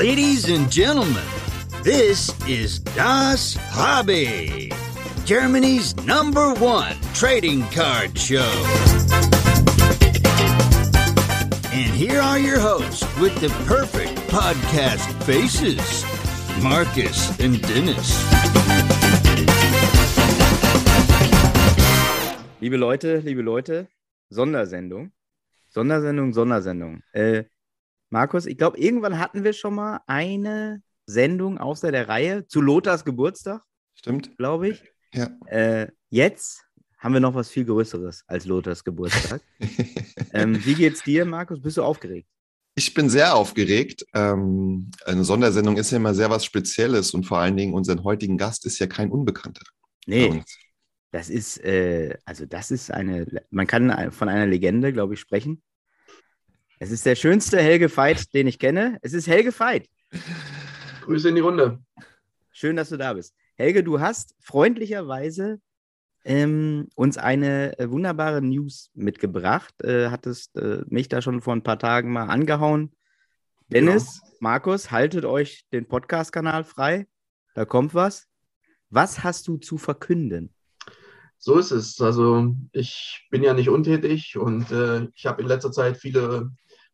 Ladies and gentlemen, this is Das Hobby, Germany's number one trading card show. And here are your hosts with the perfect podcast faces Marcus and Dennis. Liebe Leute, liebe Leute, Sondersendung. Sondersendung, Sondersendung. Äh, Markus, ich glaube, irgendwann hatten wir schon mal eine Sendung außer der Reihe zu Lothars Geburtstag. Stimmt. Glaube ich. Ja. Äh, jetzt haben wir noch was viel Größeres als Lothars Geburtstag. ähm, wie geht's dir, Markus? Bist du aufgeregt? Ich bin sehr aufgeregt. Ähm, eine Sondersendung ist ja immer sehr was Spezielles und vor allen Dingen unseren heutigen Gast ist ja kein Unbekannter. Nee, das ist, äh, also das ist eine, man kann von einer Legende, glaube ich, sprechen. Es ist der schönste Helge Veit, den ich kenne. Es ist Helge Veit. Grüße in die Runde. Schön, dass du da bist. Helge, du hast freundlicherweise ähm, uns eine äh, wunderbare News mitgebracht. Äh, hattest äh, mich da schon vor ein paar Tagen mal angehauen. Dennis, Markus, haltet euch den Podcast-Kanal frei. Da kommt was. Was hast du zu verkünden? So ist es. Also ich bin ja nicht untätig und äh, ich habe in letzter Zeit viele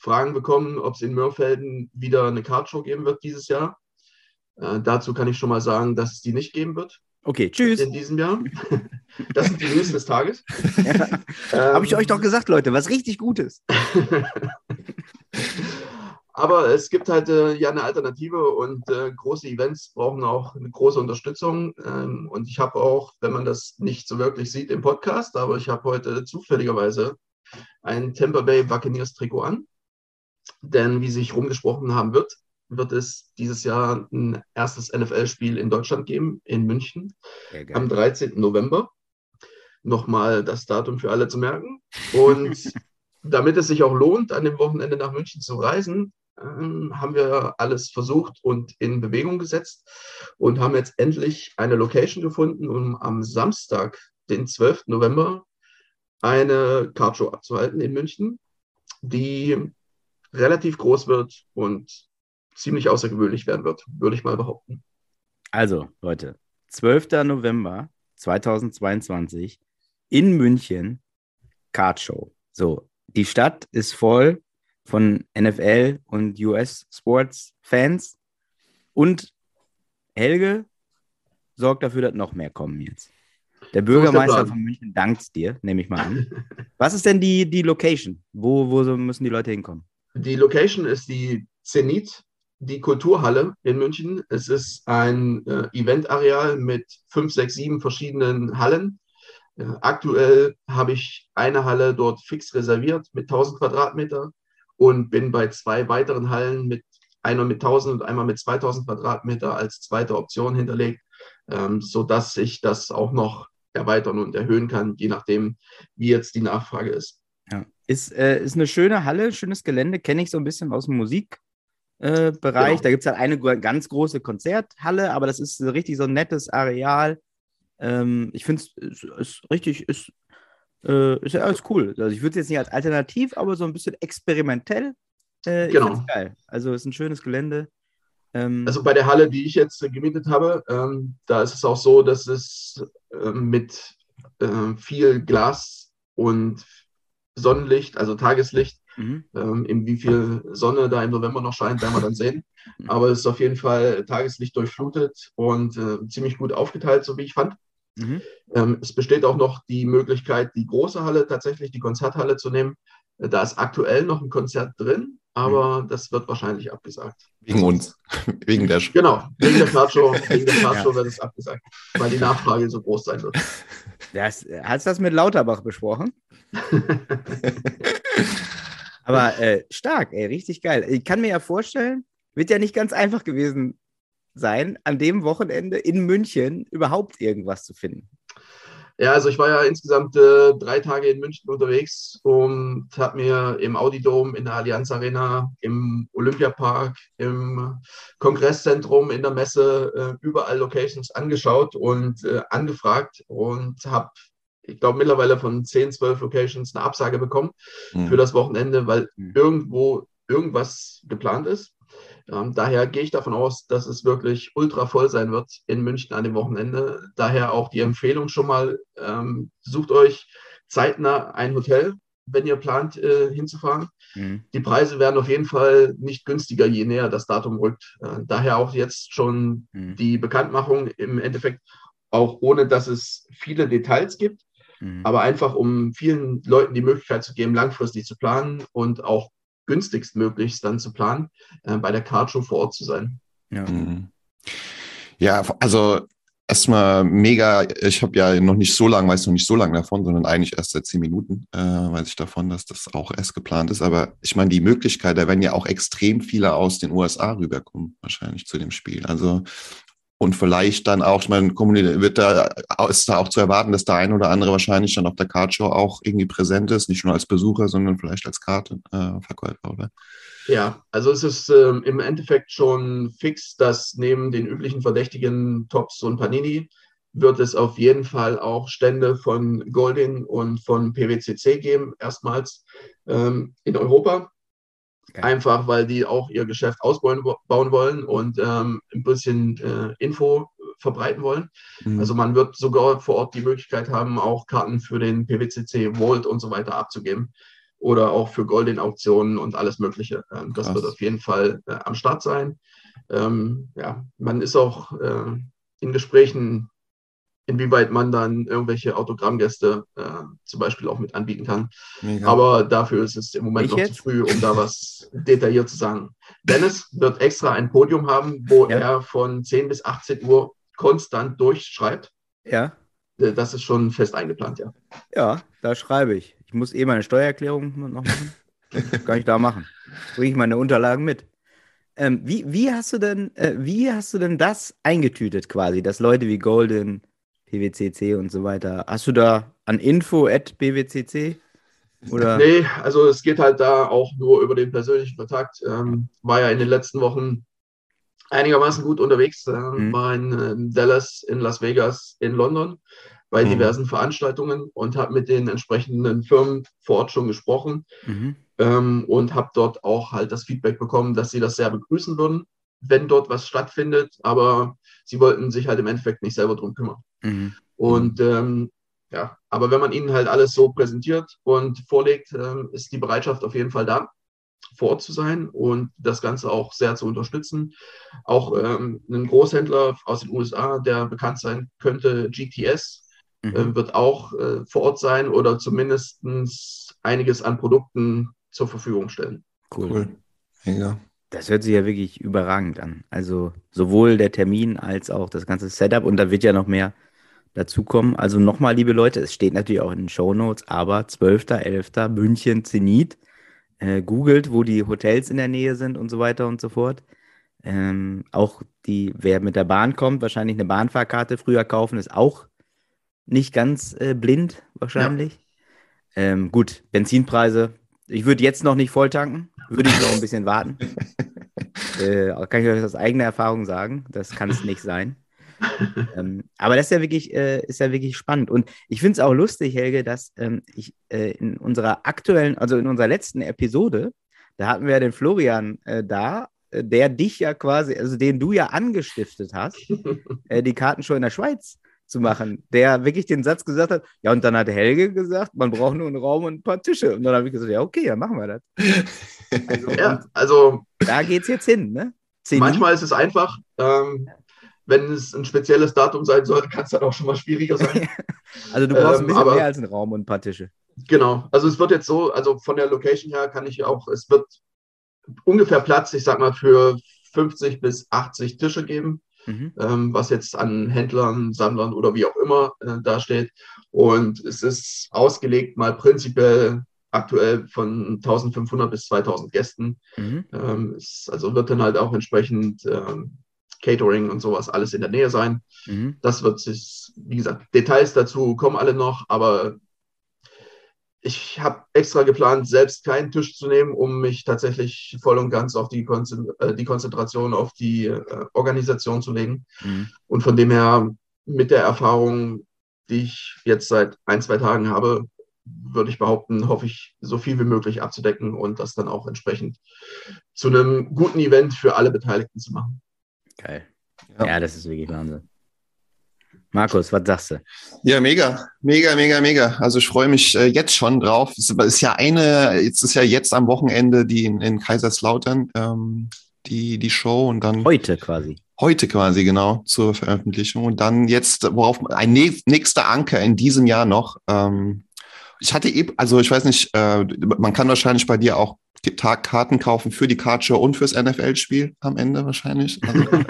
Fragen bekommen, ob es in Mörfelden wieder eine Cardshow geben wird dieses Jahr. Äh, dazu kann ich schon mal sagen, dass es die nicht geben wird Okay, tschüss. in diesem Jahr. Das sind die News des Tages. Ja. Ähm, Habe ich euch doch gesagt, Leute, was richtig Gutes. Aber es gibt halt äh, ja eine Alternative und äh, große Events brauchen auch eine große Unterstützung. Ähm, und ich habe auch, wenn man das nicht so wirklich sieht im Podcast, aber ich habe heute zufälligerweise ein Tampa Bay Buccaneers Trikot an. Denn wie sich rumgesprochen haben wird, wird es dieses Jahr ein erstes NFL-Spiel in Deutschland geben, in München, am geil. 13. November. Nochmal das Datum für alle zu merken. Und damit es sich auch lohnt, an dem Wochenende nach München zu reisen, ähm, haben wir alles versucht und in Bewegung gesetzt und haben jetzt endlich eine Location gefunden, um am Samstag, den 12. November, eine Cardshow abzuhalten in München, die relativ groß wird und ziemlich außergewöhnlich werden wird, würde ich mal behaupten. Also, Leute, 12. November 2022 in München, Kartshow. So, die Stadt ist voll von NFL und US-Sports-Fans und Helge sorgt dafür, dass noch mehr kommen jetzt. Der Bürgermeister von München dankt dir, nehme ich mal an. Was ist denn die, die Location? Wo, wo müssen die Leute hinkommen? Die Location ist die Zenit, die Kulturhalle in München. Es ist ein äh, Eventareal mit fünf, sechs, sieben verschiedenen Hallen. Äh, aktuell habe ich eine Halle dort fix reserviert mit 1000 Quadratmeter und bin bei zwei weiteren Hallen mit einer mit 1000 und einmal mit 2000 Quadratmeter als zweite Option hinterlegt, ähm, sodass ich das auch noch erweitern und erhöhen kann, je nachdem, wie jetzt die Nachfrage ist. Ist, äh, ist eine schöne Halle, schönes Gelände, kenne ich so ein bisschen aus dem Musikbereich. Äh. Genau. Da gibt es halt eine ganz große Konzerthalle, aber das ist richtig so ein nettes Areal. Ähm, ich finde es ist, richtig, ist, äh, ist ja alles cool. Also ich würde es jetzt nicht als alternativ, aber so ein bisschen experimentell. Äh, Genau. geil. Also es ist ein schönes Gelände. Ähm, Also bei der Halle, die ich jetzt äh, gemietet habe, ähm, da ist es auch so, dass es ähm, mit ähm, viel Glas und Sonnenlicht, also Tageslicht, mhm. ähm, in wie viel Sonne da im November noch scheint, werden wir dann sehen. Aber es ist auf jeden Fall Tageslicht durchflutet und äh, ziemlich gut aufgeteilt, so wie ich fand. Mhm. Ähm, es besteht auch noch die Möglichkeit, die große Halle, tatsächlich die Konzerthalle zu nehmen. Äh, Da ist aktuell noch ein Konzert drin, aber das wird wahrscheinlich abgesagt. wegen uns, wegen der Sch Genau, wegen der Cardshow, wegen der Cardshow wird es abgesagt, weil die Nachfrage so groß sein wird. Das, hast du das mit Lauterbach besprochen? Aber äh, stark, ey, richtig geil. Ich kann mir ja vorstellen, wird ja nicht ganz einfach gewesen sein, an dem Wochenende in München überhaupt irgendwas zu finden. Ja, also ich war ja insgesamt äh, drei Tage in München unterwegs und habe mir im Audi Dome, in der Allianz Arena, im Olympiapark, im Kongresszentrum, in der Messe äh, überall Locations angeschaut und äh, angefragt und habe, ich glaube, mittlerweile von 10, 12 Locations eine Absage bekommen Mhm. für das Wochenende, weil Mhm. irgendwo irgendwas geplant ist. Ähm, daher gehe ich davon aus, dass es wirklich ultra voll sein wird in München an dem Wochenende. Daher auch die Empfehlung schon mal, ähm, sucht euch zeitnah ein Hotel, wenn ihr plant, äh, hinzufahren. Mhm. Die Preise werden auf jeden Fall nicht günstiger, je näher das Datum rückt. Äh, daher auch jetzt schon mhm. die Bekanntmachung im Endeffekt, auch ohne dass es viele Details gibt, mhm. aber einfach um vielen Leuten die Möglichkeit zu geben, langfristig zu planen und auch günstigstmöglichst dann zu planen, äh, bei der Cardshow vor Ort zu sein. Ja, mhm. ja also erstmal mega, ich habe ja noch nicht so lange, weiß noch nicht so lange davon, sondern eigentlich erst seit zehn Minuten äh, weiß ich davon, dass das auch erst geplant ist. Aber ich meine, die Möglichkeit, da werden ja auch extrem viele aus den USA rüberkommen, wahrscheinlich zu dem Spiel. Also und vielleicht dann auch, ich meine, wird da, ist da auch zu erwarten, dass der ein oder andere wahrscheinlich dann auf der Cardshow auch irgendwie präsent ist, nicht nur als Besucher, sondern vielleicht als Kartenverkäufer, äh, oder? Ja, also es ist äh, im Endeffekt schon fix, dass neben den üblichen Verdächtigen Tops und Panini wird es auf jeden Fall auch Stände von Goldin und von PWCC geben, erstmals ähm, in Europa. Okay. Einfach, weil die auch ihr Geschäft ausbauen bauen wollen und ähm, ein bisschen äh, Info verbreiten wollen. Mhm. Also man wird sogar vor Ort die Möglichkeit haben, auch Karten für den PWCC Vault und so weiter abzugeben oder auch für Golden-Auktionen und alles Mögliche. Ähm, das wird auf jeden Fall äh, am Start sein. Ähm, ja, man ist auch äh, in Gesprächen inwieweit man dann irgendwelche Autogrammgäste äh, zum Beispiel auch mit anbieten kann. Mega. Aber dafür ist es im Moment ich noch jetzt? zu früh, um da was detailliert zu sagen. Dennis wird extra ein Podium haben, wo ja. er von 10 bis 18 Uhr konstant durchschreibt. Ja. Äh, das ist schon fest eingeplant, ja. Ja, da schreibe ich. Ich muss eh meine Steuererklärung noch machen. Kann ich da machen. Bringe ich meine Unterlagen mit. Ähm, wie, wie, hast du denn, äh, wie hast du denn das eingetütet quasi, dass Leute wie Golden, PWCC und so weiter. Hast du da an info at PWCC? Oder? Nee, also es geht halt da auch nur über den persönlichen Kontakt. Ähm, war ja in den letzten Wochen einigermaßen gut unterwegs. Ähm, mhm. War in, in, Dallas, in Las Vegas, in London bei mhm. diversen Veranstaltungen und habe mit den entsprechenden Firmen vor Ort schon gesprochen mhm. ähm, und habe dort auch halt das Feedback bekommen, dass sie das sehr begrüßen würden, wenn dort was stattfindet. Aber sie wollten sich halt im Endeffekt nicht selber drum kümmern. Mhm. Und ähm, ja, aber wenn man ihnen halt alles so präsentiert und vorlegt, ähm, ist die Bereitschaft auf jeden Fall da, vor Ort zu sein und das Ganze auch sehr zu unterstützen. Auch ähm, ein Großhändler aus den USA, der bekannt sein könnte, GTS, mhm. äh, wird auch äh, vor Ort sein oder zumindest einiges an Produkten zur Verfügung stellen. Cool. cool. Ja. Das hört sich ja wirklich überragend an. Also sowohl der Termin als auch das ganze Setup und da wird ja noch mehr dazukommen. Also nochmal, liebe Leute, es steht natürlich auch in den Show Notes, aber 12.11. München Zenit. Äh, googelt, wo die Hotels in der Nähe sind und so weiter und so fort. Ähm, auch die, wer mit der Bahn kommt, wahrscheinlich eine Bahnfahrkarte früher kaufen, ist auch nicht ganz äh, blind wahrscheinlich. Ja. Ähm, gut, Benzinpreise. Ich würde jetzt noch nicht voll tanken würde ich noch ein bisschen warten. äh, kann ich euch aus eigener Erfahrung sagen. Das kann es nicht sein. ähm, aber das ist ja wirklich, äh, ist ja wirklich spannend. Und ich finde es auch lustig, Helge, dass ähm, ich äh, in unserer aktuellen, also in unserer letzten Episode, da hatten wir ja den Florian äh, da, äh, der dich ja quasi, also den du ja angestiftet hast, äh, die Kartenshow in der Schweiz zu machen, der wirklich den Satz gesagt hat, ja, und dann hat Helge gesagt, man braucht nur einen Raum und ein paar Tische. Und dann habe ich gesagt, ja, okay, dann machen wir das. Also, ja, also da geht es jetzt hin, ne? Manchmal ist es einfach, ähm, wenn es ein spezielles Datum sein sollte, kann es dann auch schon mal schwieriger sein. also du brauchst ähm, ein bisschen aber, mehr als einen Raum und ein paar Tische. Genau, also es wird jetzt so, also von der Location her kann ich auch, es wird ungefähr Platz, ich sag mal, für 50 bis 80 Tische geben mhm. ähm, was jetzt an Händlern, Sammlern oder wie auch immer äh, dasteht. Und es ist ausgelegt mal prinzipiell aktuell von 1500 bis 2000 Gästen. Mhm. Ähm, es, also wird dann halt auch entsprechend ähm, Catering und sowas alles in der Nähe sein. Mhm. Das wird sich, wie gesagt, Details dazu kommen alle noch, aber ich habe extra geplant, selbst keinen Tisch zu nehmen, um mich tatsächlich voll und ganz auf die, Konzentration, äh, die Konzentration auf die äh, Organisation zu legen. Mhm. Und von dem her, mit der Erfahrung, die ich jetzt seit ein, zwei Tagen habe, würde ich behaupten, hoffe ich, so viel wie möglich abzudecken und das dann auch entsprechend zu einem guten Event für alle Beteiligten zu machen. Geil. Ja, ja das ist wirklich Wahnsinn. Markus, was sagst du? Ja, mega, mega, mega, mega. Also ich freue mich äh, jetzt schon drauf. Es ist ja eine, jetzt ist ja jetzt am Wochenende die in, in Kaiserslautern ähm, die, die Show und dann. Heute quasi. Heute quasi, genau, zur Veröffentlichung. Und dann jetzt, worauf ein nächster Anker in diesem Jahr noch. Ähm, ich hatte eben, also ich weiß nicht, äh, man kann wahrscheinlich bei dir auch Karten kaufen für die Cardshow und fürs NFL-Spiel am Ende wahrscheinlich. Also,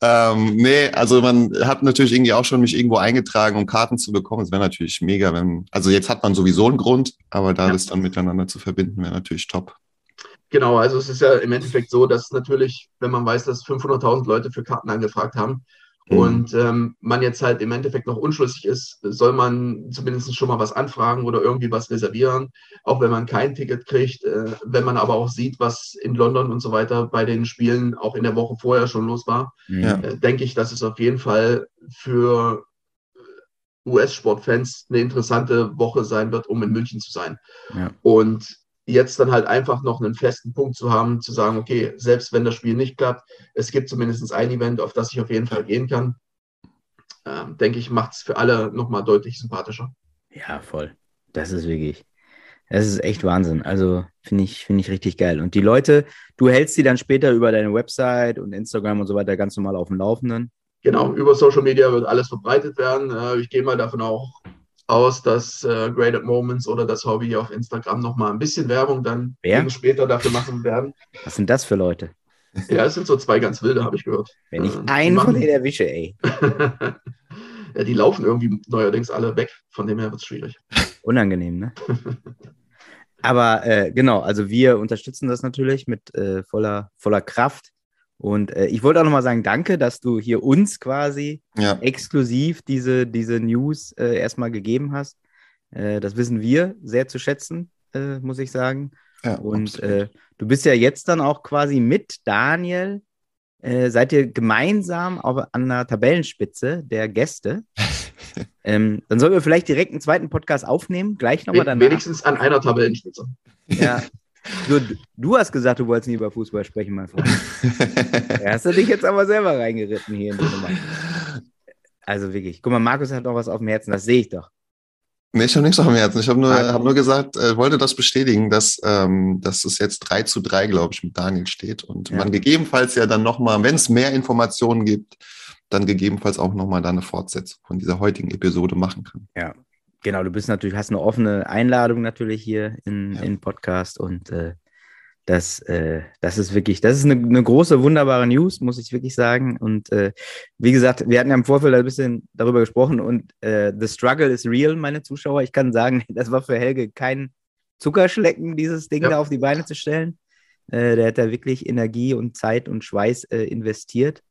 ähm, nee, also man hat natürlich irgendwie auch schon mich irgendwo eingetragen, um Karten zu bekommen. Es wäre natürlich mega, wenn, also jetzt hat man sowieso einen Grund, aber da ja. das dann miteinander zu verbinden, wäre natürlich top. Genau, also es ist ja im Endeffekt so, dass natürlich, wenn man weiß, dass 500.000 Leute für Karten angefragt haben, Mhm. Und ähm, man jetzt halt im Endeffekt noch unschlüssig ist, soll man zumindest schon mal was anfragen oder irgendwie was reservieren, auch wenn man kein Ticket kriegt. Äh, wenn man aber auch sieht, was in London und so weiter bei den Spielen auch in der Woche vorher schon los war, ja. äh, denke ich, dass es auf jeden Fall für US-Sportfans eine interessante Woche sein wird, um in München zu sein. Ja. Und jetzt dann halt einfach noch einen festen Punkt zu haben, zu sagen, okay, selbst wenn das Spiel nicht klappt, es gibt zumindest ein Event, auf das ich auf jeden Fall gehen kann, ähm, denke ich, macht es für alle nochmal deutlich sympathischer. Ja, voll. Das ist wirklich, das ist echt Wahnsinn. Also finde ich, finde ich richtig geil. Und die Leute, du hältst sie dann später über deine Website und Instagram und so weiter ganz normal auf dem Laufenden. Genau, über Social Media wird alles verbreitet werden. Äh, ich gehe mal davon auch aus, dass äh, Graded Moments oder das Hobby auf Instagram nochmal ein bisschen Werbung dann später dafür machen werden. Was sind das für Leute? Ja, es sind so zwei ganz wilde, habe ich gehört. Wenn ich äh, einen von denen erwische, ey. ja, die laufen irgendwie neuerdings alle weg, von dem her wird es schwierig. Unangenehm, ne? Aber äh, genau, also wir unterstützen das natürlich mit äh, voller, voller Kraft. Und äh, ich wollte auch nochmal sagen, danke, dass du hier uns quasi ja. exklusiv diese, diese News äh, erstmal gegeben hast. Äh, das wissen wir sehr zu schätzen, äh, muss ich sagen. Ja, Und äh, du bist ja jetzt dann auch quasi mit Daniel, äh, seid ihr gemeinsam auf, an der Tabellenspitze der Gäste. ähm, dann sollen wir vielleicht direkt einen zweiten Podcast aufnehmen, gleich nochmal danach. Wenigstens an einer Tabellenspitze. Ja, Du, du, hast gesagt, du wolltest nie über Fußball sprechen, mein Freund. ja, hast du dich jetzt aber selber reingeritten hier in die Nummer. Also wirklich. Guck mal, Markus hat noch was auf dem Herzen, das sehe ich doch. Nee, ich habe nichts auf dem Herzen. Ich habe nur, hab nur gesagt, äh, wollte das bestätigen, dass, ähm, dass es jetzt 3 zu 3, glaube ich, mit Daniel steht. Und ja. man gegebenenfalls ja dann nochmal, wenn es mehr Informationen gibt, dann gegebenenfalls auch nochmal da eine Fortsetzung von dieser heutigen Episode machen kann. Ja, Genau, du bist natürlich, hast eine offene Einladung natürlich hier in, ja. in Podcast und äh, das, äh, das ist wirklich, das ist eine, eine, große, wunderbare News, muss ich wirklich sagen. Und äh, wie gesagt, wir hatten ja im Vorfeld ein bisschen darüber gesprochen und äh, the struggle is real, meine Zuschauer. Ich kann sagen, das war für Helge kein Zuckerschlecken, dieses Ding ja. da auf die Beine zu stellen. Äh, der hat da wirklich Energie und Zeit und Schweiß äh, investiert.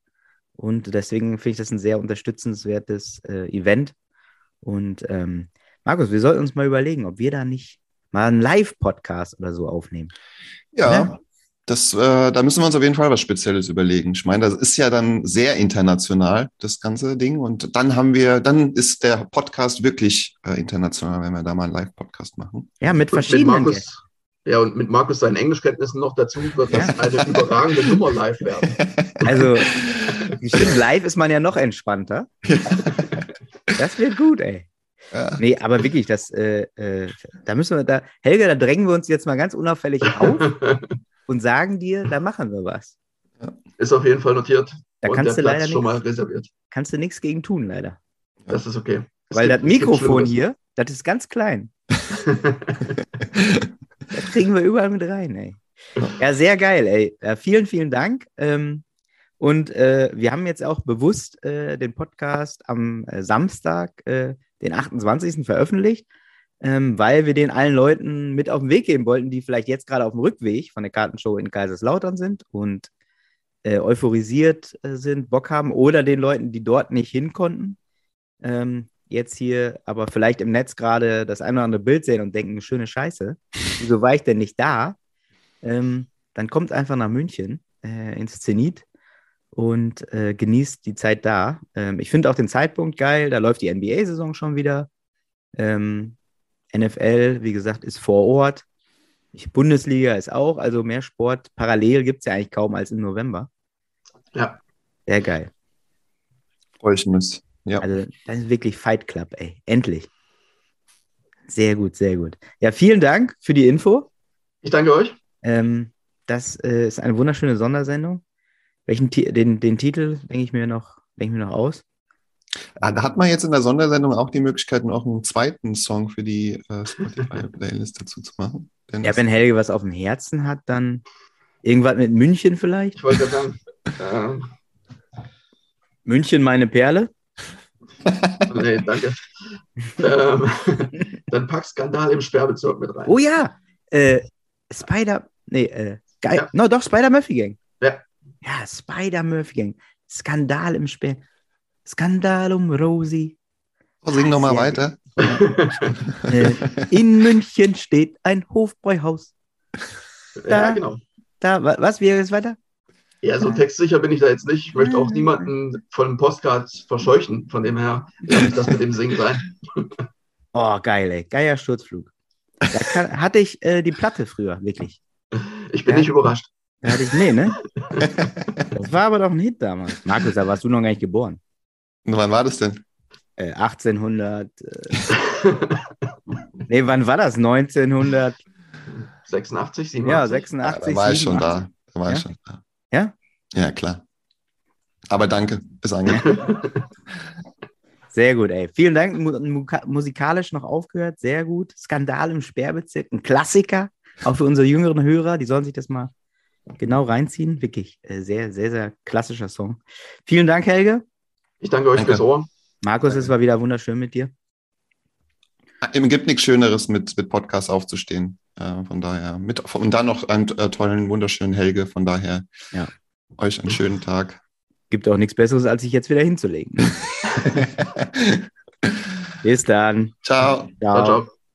Und deswegen finde ich das ein sehr unterstützenswertes Event. Und ähm, Markus, wir sollten uns mal überlegen, ob wir da nicht mal einen Live-Podcast oder so aufnehmen. Ja, ja? Das, äh, da müssen wir uns auf jeden Fall was Spezielles überlegen. Ich meine, das ist ja dann sehr international, das ganze Ding. Und dann haben wir, dann ist der Podcast wirklich äh, international, wenn wir da mal einen Live-Podcast machen. Ja, mit verschiedenen. Mit Markus, ja, und mit Markus seinen Englischkenntnissen noch dazu wird das ja. eine überragende Nummer live werden. Also, stimmt, live ist man ja noch entspannter. Das wird gut, ey. Ja. Nee, aber wirklich, das, äh, äh, da müssen wir da, Helge, da drängen wir uns jetzt mal ganz unauffällig auf und sagen dir, da machen wir was. Ist auf jeden Fall notiert. Da und kannst du leider schon mal reserviert. Kannst du nichts gegen tun, leider. Das ist okay. Es Weil gibt, das Mikrofon hier, das ist ganz klein. das kriegen wir überall mit rein, ey. Ja, sehr geil, ey. Ja, vielen, vielen Dank. Ähm, und äh, wir haben jetzt auch bewusst äh, den Podcast am äh, Samstag äh, den 28. veröffentlicht, ähm, weil wir den allen Leuten mit auf den Weg geben wollten, die vielleicht jetzt gerade auf dem Rückweg von der Kartenshow in Kaiserslautern sind und äh, euphorisiert äh, sind, Bock haben oder den Leuten, die dort nicht hin konnten, ähm, jetzt hier aber vielleicht im Netz gerade das ein oder andere Bild sehen und denken, schöne Scheiße, wieso war ich denn nicht da? Ähm, dann kommt einfach nach München äh, ins Zenit und äh, genießt die Zeit da. Ähm, ich finde auch den Zeitpunkt geil, da läuft die NBA-Saison schon wieder. Ähm, NFL, wie gesagt, ist vor Ort. Ich, Bundesliga ist auch, also mehr Sport parallel gibt es ja eigentlich kaum als im November. Ja. Sehr geil. Freue ich mich. Ja. Also, das ist wirklich Fight Club, ey. Endlich. Sehr gut, sehr gut. Ja, vielen Dank für die Info. Ich danke euch. Ähm, das äh, ist eine wunderschöne Sondersendung. Welchen den, den Titel denke ich mir noch, denke ich mir noch aus. Ah, Da hat man jetzt in der Sondersendung auch die Möglichkeit, noch einen zweiten Song für die äh, Spotify-Playlist dazu zu machen. Denn Ja, wenn Helge was auf dem Herzen hat, dann irgendwas mit München vielleicht. Ich wollte sagen, München, meine Perle. nee, danke. ähm, dann pack Skandal im Sperrbezirk mit rein. Oh ja, äh, Spider, nee, äh, geil. Ja. No, doch, Spider Murphy Gang. Ja. Ja, Spider Murphy Gang. Skandal im Spiel. Skandal um Rosi. Oh, sing noch mal weiter. Äh, in München steht ein Hofbräuhaus. ja, genau. Da, wa- was, wie ist weiter? Ja, so textsicher bin ich da jetzt nicht. Ich möchte auch niemanden von dem Postcard verscheuchen. Von dem her lasse ich das mit dem Singen sein. Oh, geil, ey. Geiler Sturzflug. Da kann, hatte ich äh, die Platte früher, wirklich. Ich bin Ja. nicht überrascht. Da hatte ich, nee, ne? Das war aber doch ein Hit damals. Markus, da warst du noch gar nicht geboren. Und wann war das denn? Äh, 1800. Äh, nee, wann war das? 1900. 86, 87. Ja, Ja, 86. da war ich schon 87. da. Da war ich Ja? schon da. Ja? Ja, klar. Aber danke, ist angekommen. Sehr gut, ey. Vielen Dank. Mu musikalisch noch aufgehört. Sehr gut. Skandal im Sperrbezirk. Ein Klassiker. Auch für unsere jüngeren Hörer. Die sollen sich das mal genau reinziehen. Wirklich äh, sehr, sehr, sehr klassischer Song. Vielen Dank, Helge. Ich danke euch Danke. fürs Ohr. Markus, es war wieder wunderschön mit dir. Es gibt nichts Schöneres, mit, mit Podcast aufzustehen. Äh, von daher, mit, und dann noch einen äh, tollen, wunderschönen Helge. Von daher, Ja. euch einen schönen Tag. Gibt auch nichts Besseres, als sich jetzt wieder hinzulegen. Bis dann. Ciao. Ciao, ciao.